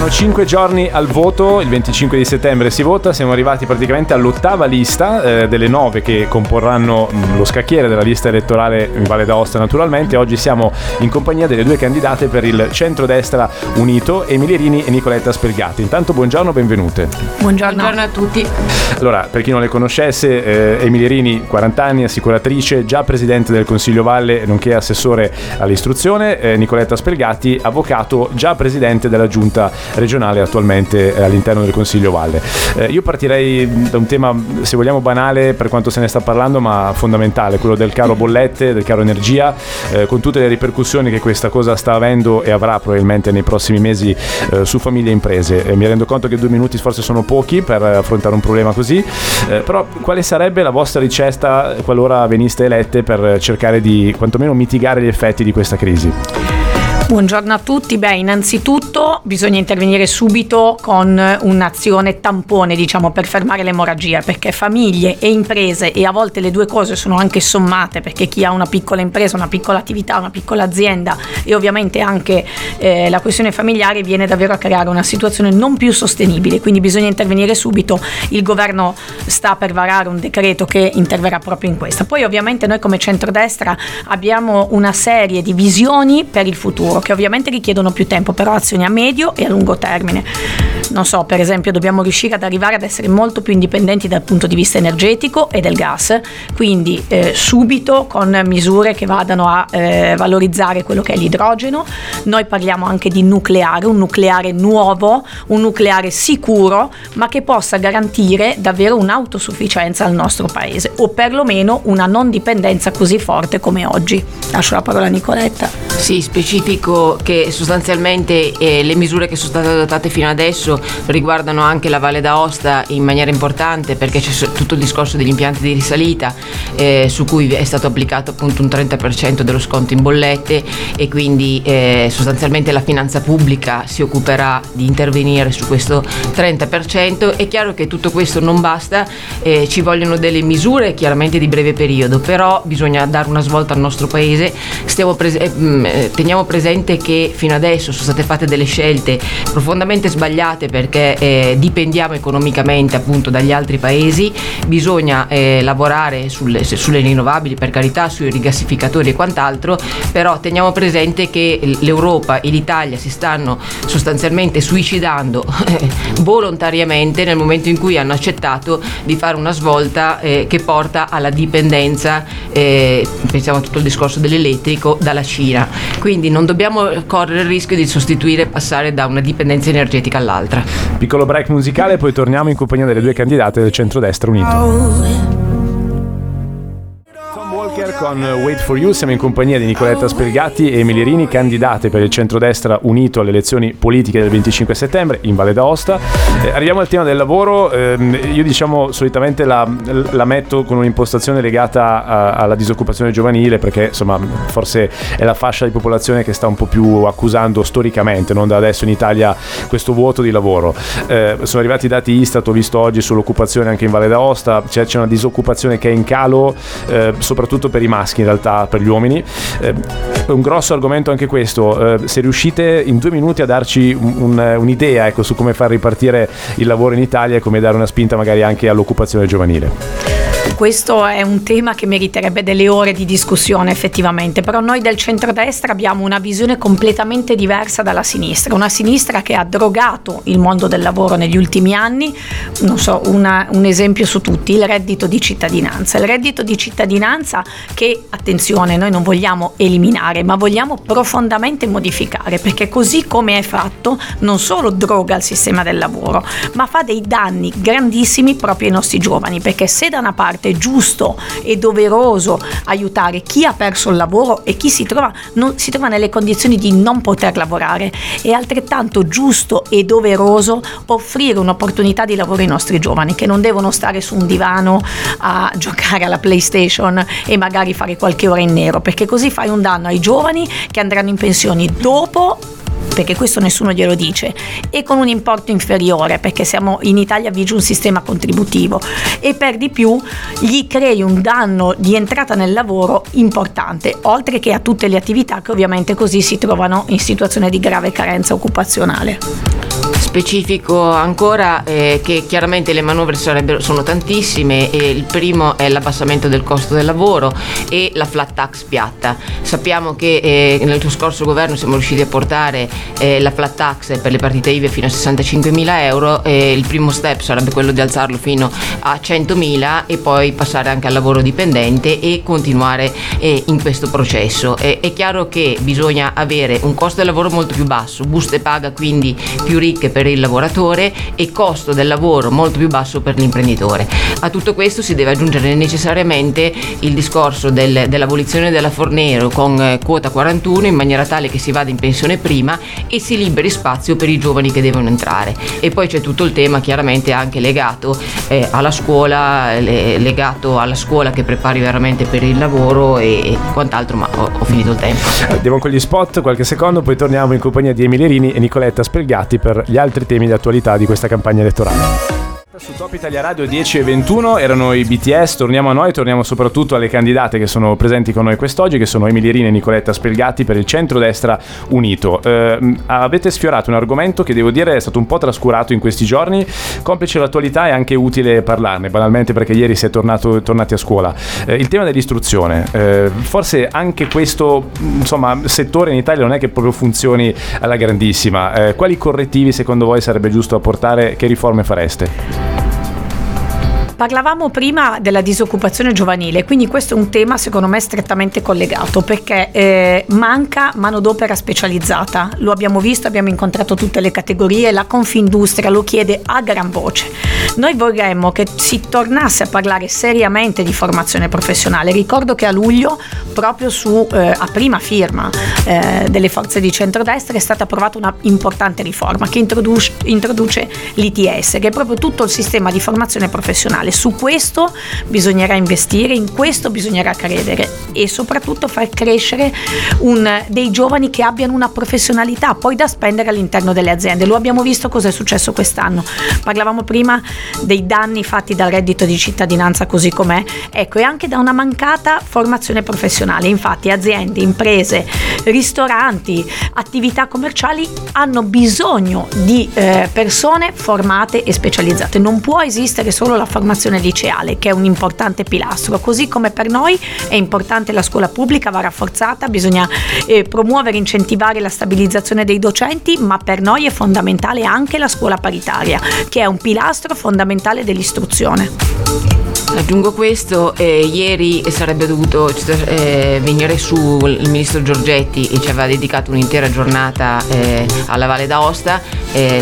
Mancano 5 giorni al voto, il 25 di settembre si vota, siamo arrivati praticamente all'ottava lista eh, delle nove che comporranno mh, mm, lo scacchiere della lista elettorale in Valle d'Aosta naturalmente. Oggi siamo in compagnia delle due candidate per il centrodestra unito, Emilia Rini e Nicoletta Spelgati. Intanto buongiorno, benvenute. Buongiorno. buongiorno a tutti. Allora, per chi non le conoscesse, eh, Emilia Rini, 40 anni, assicuratrice, già presidente del Consiglio Valle, nonché assessore all'istruzione, eh, Nicoletta Spelgati, avvocato, già presidente della giunta regionale attualmente eh, all'interno del Consiglio Valle. Eh, io partirei da un tema, se vogliamo, banale per quanto se ne sta parlando, ma fondamentale, quello del caro bollette, del caro energia, eh, con tutte le ripercussioni che questa cosa sta avendo e avrà probabilmente nei prossimi mesi eh, su famiglie e imprese. mi rendo conto che due minuti forse sono pochi per affrontare un problema così, eh, però quale sarebbe la vostra ricetta qualora veniste elette per cercare di quantomeno mitigare gli effetti di questa crisi? Buongiorno a tutti. Beh, innanzitutto bisogna intervenire subito con un'azione tampone, diciamo, per fermare l'emorragia, perché famiglie e imprese, e a volte le due cose sono anche sommate, perché chi ha una piccola impresa, una piccola attività, una piccola azienda e ovviamente anche eh, la questione familiare viene davvero a creare una situazione non più sostenibile, quindi bisogna intervenire subito. Il governo sta per varare un decreto che interverrà proprio in questo. Poi ovviamente noi come centrodestra abbiamo una serie di visioni per il futuro che ovviamente richiedono più tempo, però azioni a medio e a lungo termine. Non so, per esempio, dobbiamo riuscire ad arrivare ad essere molto più indipendenti dal punto di vista energetico e del gas, quindi eh, subito con misure che vadano a eh, valorizzare quello che è l'idrogeno. Noi parliamo anche di nucleare, un nucleare nuovo, un nucleare sicuro, ma che possa garantire davvero un'autosufficienza al nostro paese o perlomeno una non dipendenza così forte come oggi. Lascio la parola a Nicoletta. Sì, specifico dico che sostanzialmente eh, le misure che sono state adottate fino adesso riguardano anche la Valle d'Aosta in maniera importante perché c'è tutto il discorso degli impianti di risalita eh, su cui è stato applicato appunto un 30% dello sconto in bollette e quindi eh, sostanzialmente la finanza pubblica si occuperà di intervenire su questo 30%. È chiaro che tutto questo non basta, eh, ci vogliono delle misure chiaramente di breve periodo, però bisogna dare una svolta al nostro paese, prese- eh, eh, teniamo presente presente che fino adesso sono state fatte delle scelte profondamente sbagliate perché eh, dipendiamo economicamente appunto dagli altri paesi, bisogna eh, lavorare sulle, sulle, rinnovabili per carità, sui rigassificatori e quant'altro, però teniamo presente che l'Europa e l'Italia si stanno sostanzialmente suicidando volontariamente nel momento in cui hanno accettato di fare una svolta eh, che porta alla dipendenza, eh, pensiamo a tutto il discorso dell'elettrico, dalla Cina. Quindi non dobbiamo dobbiamo correre il rischio di sostituire e passare da una dipendenza energetica all'altra. Piccolo break musicale, poi torniamo in compagnia delle due candidate del centrodestra unito. Con Wait for You, siamo in compagnia di Nicoletta Spelgatti e Emilie Rini, candidate per il centrodestra unito alle elezioni politiche del 25 settembre in Valle d'Aosta. Eh, arriviamo al tema del lavoro, eh, io diciamo solitamente la, la, metto con un'impostazione legata a, alla disoccupazione giovanile perché insomma forse è la fascia di popolazione che sta un po' più accusando storicamente, non da adesso in Italia, questo vuoto di lavoro. Eh, sono arrivati i dati Istat, ho visto oggi sull'occupazione anche in Valle d'Aosta, c'è, c'è una disoccupazione che è in calo, eh, soprattutto per i maschi in realtà, per gli uomini. Eh, un grosso argomento anche questo, eh, se riuscite in due minuti a darci un, un, un'idea ecco, su come far ripartire il lavoro in Italia e come dare una spinta magari anche all'occupazione giovanile questo è un tema che meriterebbe delle ore di discussione effettivamente, però noi del centrodestra abbiamo una visione completamente diversa dalla sinistra, una sinistra che ha drogato il mondo del lavoro negli ultimi anni, non so, una, un esempio su tutti, il reddito di cittadinanza. Il reddito di cittadinanza che, attenzione, noi non vogliamo eliminare, ma vogliamo profondamente modificare, perché così come è fatto non solo droga il sistema del lavoro, ma fa dei danni grandissimi proprio ai nostri giovani, perché se da una parte è giusto e doveroso aiutare chi ha perso il lavoro e chi si trova, non, si trova nelle condizioni di non poter lavorare. È altrettanto giusto e doveroso offrire un'opportunità di lavoro ai nostri giovani che non devono stare su un divano a giocare alla PlayStation e magari fare qualche ora in nero, perché così fai un danno ai giovani che andranno in pensione dopo perché questo nessuno glielo dice, e con un importo inferiore, perché siamo, in Italia vige un sistema contributivo, e per di più gli crei un danno di entrata nel lavoro importante, oltre che a tutte le attività che ovviamente così si trovano in situazione di grave carenza occupazionale specifico ancora eh, che chiaramente le manovre sono tantissime e il primo è l'abbassamento del costo del lavoro e la flat tax piatta. Sappiamo che eh, nel scorso governo siamo riusciti a portare eh, la flat tax per le partite IVE fino a 65 mila euro il primo step sarebbe quello di alzarlo fino a 100 mila e poi passare anche al lavoro dipendente e continuare eh, in questo processo. è chiaro che bisogna avere un costo del lavoro molto più basso, buste paga quindi più ricche per per il lavoratore e costo del lavoro molto più basso per l'imprenditore. A tutto questo si deve aggiungere necessariamente il discorso del, dell'abolizione della Fornero con eh, quota 41 in maniera tale che si vada in pensione prima e si liberi spazio per i giovani che devono entrare. E poi c'è tutto il tema chiaramente anche legato eh, alla scuola, le, legato alla scuola che prepari veramente per il lavoro e, e quant'altro, ma ho, ho, finito il tempo. Andiamo con gli spot, qualche secondo, poi torniamo in compagnia di Emilerini e Nicoletta Spelgatti per gli altri altri temi di attualità di questa campagna elettorale. Su Top Italia Radio 10 e 21 erano i BTS, torniamo a noi, torniamo soprattutto alle candidate che sono presenti con noi quest'oggi, che sono Emily Rini e Nicoletta Spelgatti per il centrodestra unito. Eh, avete sfiorato un argomento che devo dire è stato un po' trascurato in questi giorni, complice l'attualità è anche utile parlarne, banalmente perché ieri si è tornato, tornati a scuola. Eh, il tema dell'istruzione, eh, forse anche questo insomma, settore in Italia non è che proprio funzioni alla grandissima. Eh, quali correttivi secondo voi sarebbe giusto apportare? Che riforme fareste? Parlavamo prima della disoccupazione giovanile, quindi questo è un tema secondo me strettamente collegato perché eh, manca manodopera specializzata, lo abbiamo visto, abbiamo incontrato tutte le categorie, la Confindustria lo chiede a gran voce. Noi vorremmo che si tornasse a parlare seriamente di formazione professionale. Ricordo che a luglio, proprio su, eh, a prima firma eh, delle forze di centrodestra, è stata approvata una importante riforma che introduce, introduce l'ITS, che è proprio tutto il sistema di formazione professionale mondiale. Su questo bisognerà investire, in questo bisognerà credere e soprattutto far crescere un, dei giovani che abbiano una professionalità poi da spendere all'interno delle aziende. Lo abbiamo visto cosa è successo quest'anno. Parlavamo prima dei danni fatti dal reddito di cittadinanza così com'è, ecco, e anche da una mancata formazione professionale. Infatti aziende, imprese, ristoranti, attività commerciali hanno bisogno di eh, persone formate e specializzate. Non può esistere solo la formazione formazione liceale, che è un importante pilastro. Così come per noi è importante la scuola pubblica, va rafforzata, bisogna eh, promuovere e incentivare la stabilizzazione dei docenti, ma per noi è fondamentale anche la scuola paritaria, che è un pilastro fondamentale dell'istruzione. Aggiungo questo, eh, ieri sarebbe dovuto eh, venire su il ministro Giorgetti e ci aveva dedicato un'intera giornata eh, alla Valle d'Aosta,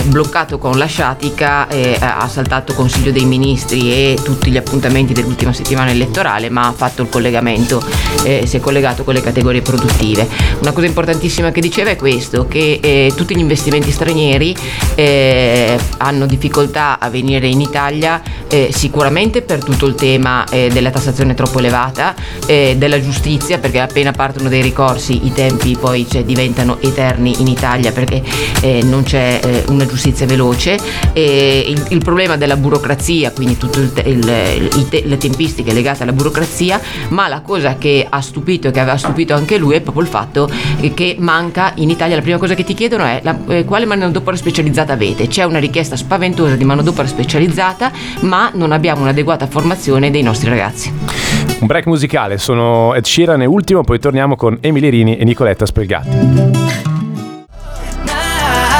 bloccato con la sciatica, ha saltato Consiglio dei Ministri e tutti gli appuntamenti dell'ultima settimana elettorale, ma ha fatto il collegamento, si è collegato con le categorie produttive. Una cosa importantissima che diceva è questo, che eh, tutti gli investimenti stranieri eh, hanno difficoltà a venire in Italia eh, sicuramente per tutto il tema eh, della tassazione troppo elevata, eh, della giustizia, perché appena partono dei ricorsi i tempi poi cioè, diventano eterni in Italia perché eh, non c'è eh, una giustizia veloce, il, il, problema della burocrazia, quindi tutte le tempistiche legate alla burocrazia, ma la cosa che ha stupito e che aveva stupito anche lui è proprio il fatto che manca in Italia, la prima cosa che ti chiedono è la, eh, quale manodopera specializzata avete, c'è una richiesta spaventosa di manodopera specializzata, ma non abbiamo un'adeguata formazione dei nostri ragazzi. Un break musicale, sono Ed Sheeran e ultimo, poi torniamo con Emily Rini e Nicoletta Spelgatti.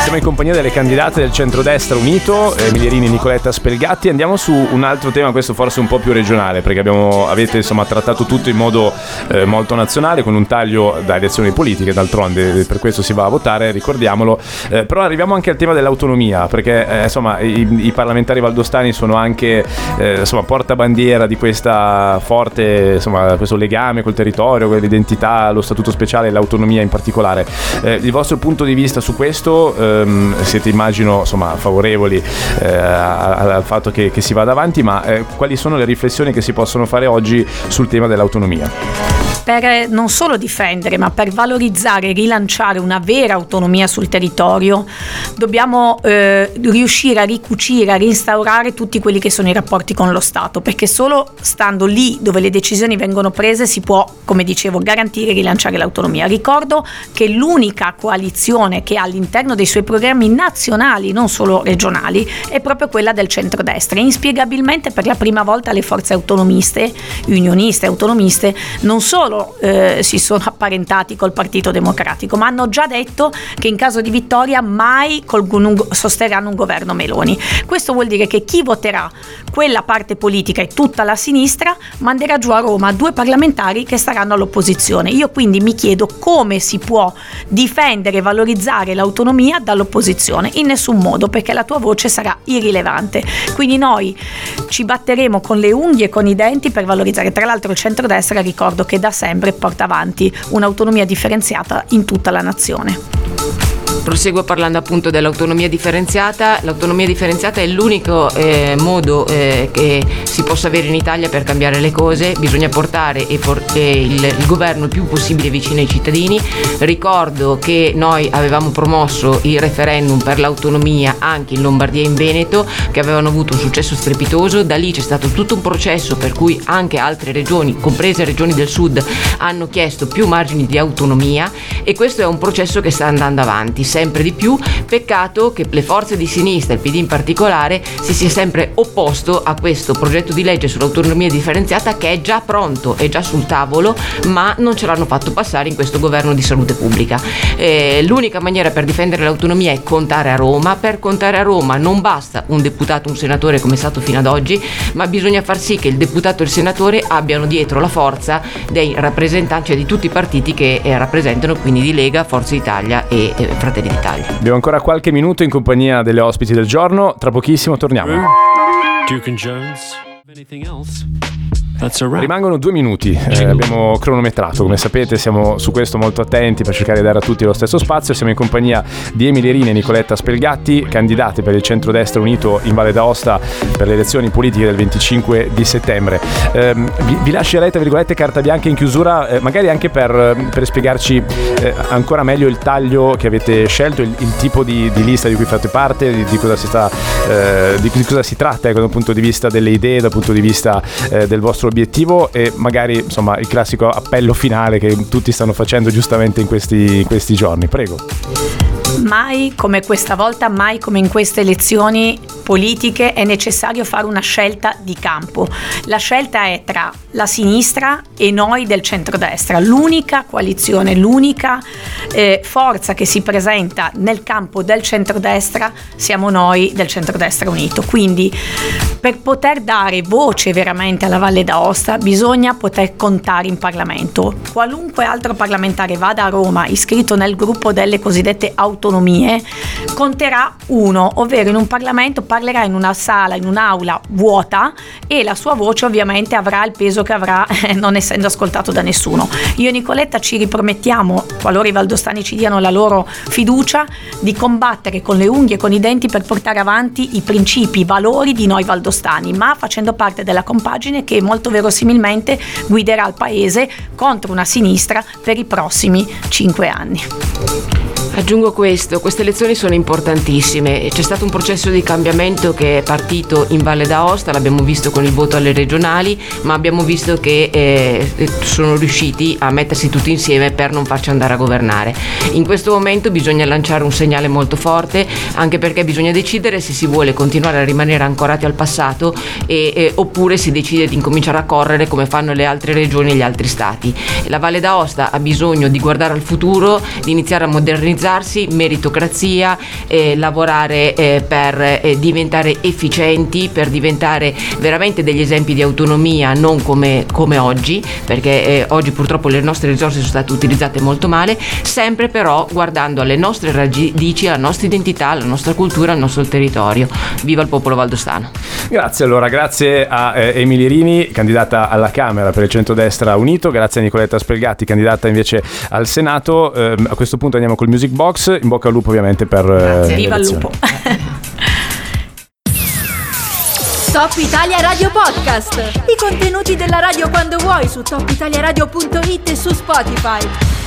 Siamo in compagnia delle candidate del centrodestra unito, Emilierini e Nicoletta Spelgatti. Andiamo su un altro tema, questo forse un po' più regionale, perché abbiamo, avete insomma, trattato tutto in modo eh, molto nazionale, con un taglio da elezioni politiche, d'altronde per questo si va a votare, ricordiamolo. Eh, però arriviamo anche al tema dell'autonomia, perché eh, insomma, i, i, parlamentari valdostani sono anche eh, insomma, portabandiera di forte, insomma, questo legame col territorio, con l'identità, lo statuto speciale e l'autonomia in particolare. Eh, il vostro punto di vista su questo? Eh, ehm, siete immagino insomma, favorevoli eh, al fatto che, che, si vada avanti, ma eh, quali sono le riflessioni che si possono fare oggi sul tema dell'autonomia? Per non solo difendere, ma per valorizzare e rilanciare una vera autonomia sul territorio, dobbiamo eh, riuscire a ricucire, a reinstaurare tutti quelli che sono i rapporti con lo Stato, perché solo stando lì dove le decisioni vengono prese si può, come dicevo, garantire e rilanciare l'autonomia. Ricordo che l'unica coalizione che ha all'interno dei suoi programmi nazionali, non solo regionali, è proprio quella del centrodestra. Inspiegabilmente per la prima volta le forze autonomiste, unioniste, autonomiste, non solo eh, si sono apparentati col Partito Democratico, ma hanno già detto che in caso di vittoria mai un, sosterranno un governo Meloni. Questo vuol dire che chi voterà quella parte politica e tutta la sinistra manderà giù a Roma due parlamentari che staranno all'opposizione. Io quindi mi chiedo come si può difendere e valorizzare l'autonomia dall'opposizione. In nessun modo, perché la tua voce sarà irrilevante. Quindi noi ci batteremo con le unghie e con i denti per valorizzare. Tra l'altro il centrodestra ricordo che da sempre porta avanti un'autonomia differenziata in tutta la nazione. Proseguo parlando appunto dell'autonomia differenziata. L'autonomia differenziata è l'unico eh, modo eh, che si possa avere in Italia per cambiare le cose. Bisogna portare por- il, il, governo il più possibile vicino ai cittadini. Ricordo che noi avevamo promosso il referendum per l'autonomia anche in Lombardia e in Veneto, che avevano avuto un successo strepitoso. Da lì c'è stato tutto un processo per cui anche altre regioni, comprese regioni del sud, hanno chiesto più margini di autonomia e questo è un processo che sta andando avanti sempre di più. Peccato che le forze di sinistra, il PD in particolare, si sia sempre opposto a questo progetto di legge sull'autonomia differenziata che è già pronto, è già sul tavolo, ma non ce l'hanno fatto passare in questo governo di salute pubblica. Eh, l'unica maniera per difendere l'autonomia è contare a Roma. Per contare a Roma non basta un deputato, un senatore come è stato fino ad oggi, ma bisogna far sì che il deputato e il senatore abbiano dietro la forza dei rappresentanti, cioè di tutti i partiti che eh, rappresentano, quindi di Lega, Forza Italia e eh, Fratelli Fratelli d'Italia. Abbiamo ancora qualche minuto in compagnia delle ospiti del giorno, tra pochissimo torniamo. Duke and Jones. Anything else? Rimangono due minuti, eh, abbiamo cronometrato, come sapete siamo su questo molto attenti per cercare di dare a tutti lo stesso spazio, siamo in compagnia di Emilia Rina e Nicoletta Spelgatti, candidate per il centrodestra unito in Valle d'Aosta per le elezioni politiche del 25 di settembre. Eh, vi, vi, tra virgolette carta bianca in chiusura, eh, magari anche per, per spiegarci eh, ancora meglio il taglio che avete scelto, il, il tipo di, di, lista di cui fate parte, di, di, cosa, si sta, eh, di, cosa si tratta ecco, dal punto di vista delle idee, dal punto di vista eh, del vostro obiettivo e magari insomma il classico appello finale che tutti stanno facendo giustamente in questi, in questi giorni. Prego. Mai come questa volta, mai come in queste elezioni politiche è necessario fare una scelta di campo. La scelta è tra la sinistra e noi del centrodestra. L'unica coalizione, l'unica eh, forza che si presenta nel campo del centrodestra siamo noi del centrodestra unito. Quindi per poter dare voce veramente alla Valle d'Aosta bisogna poter contare in Parlamento. Qualunque altro parlamentare vada a Roma iscritto nel gruppo delle cosiddette autonomie conterà uno, ovvero in un Parlamento parlerà in una sala, in un'aula vuota e la sua voce ovviamente avrà il peso che avrà non essendo ascoltato da nessuno. Io e Nicoletta ci ripromettiamo, qualora i valdostani ci diano la loro fiducia, di combattere con le unghie e con i denti per portare avanti i principi, i valori di noi valdostani, ma facendo parte della compagine che molto verosimilmente guiderà il paese contro una sinistra per i prossimi cinque anni. Aggiungo questo, queste elezioni sono importantissime, c'è stato un processo di cambiamento che è partito in Valle d'Aosta, l'abbiamo visto con il voto alle regionali, ma abbiamo visto che eh, sono riusciti a mettersi tutti insieme per non farci andare a governare. In questo momento bisogna lanciare un segnale molto forte, anche perché bisogna decidere se si vuole continuare a rimanere ancorati al passato e, e, oppure si decide di incominciare a correre come fanno le altre regioni e gli altri stati. La Valle d'Aosta ha bisogno di guardare al futuro, di iniziare a modernizzare organizzarsi, meritocrazia, eh, lavorare eh, per eh, diventare efficienti, per diventare veramente degli esempi di autonomia, non come, come oggi, perché eh, oggi purtroppo le nostre risorse sono state utilizzate molto male, sempre però guardando alle nostre radici, alla nostra identità, alla nostra cultura, al nostro territorio. Viva il popolo valdostano. Grazie allora, grazie a eh, Emily Rini, candidata alla Camera per il centrodestra unito, grazie a Nicoletta Spelgatti, candidata invece al Senato. Eh, a questo punto andiamo col Music Box. In bocca al lupo ovviamente per... Grazie, viva il lupo. Top Italia Radio Podcast. I contenuti della radio quando vuoi su topitaliaradio.it e su Spotify.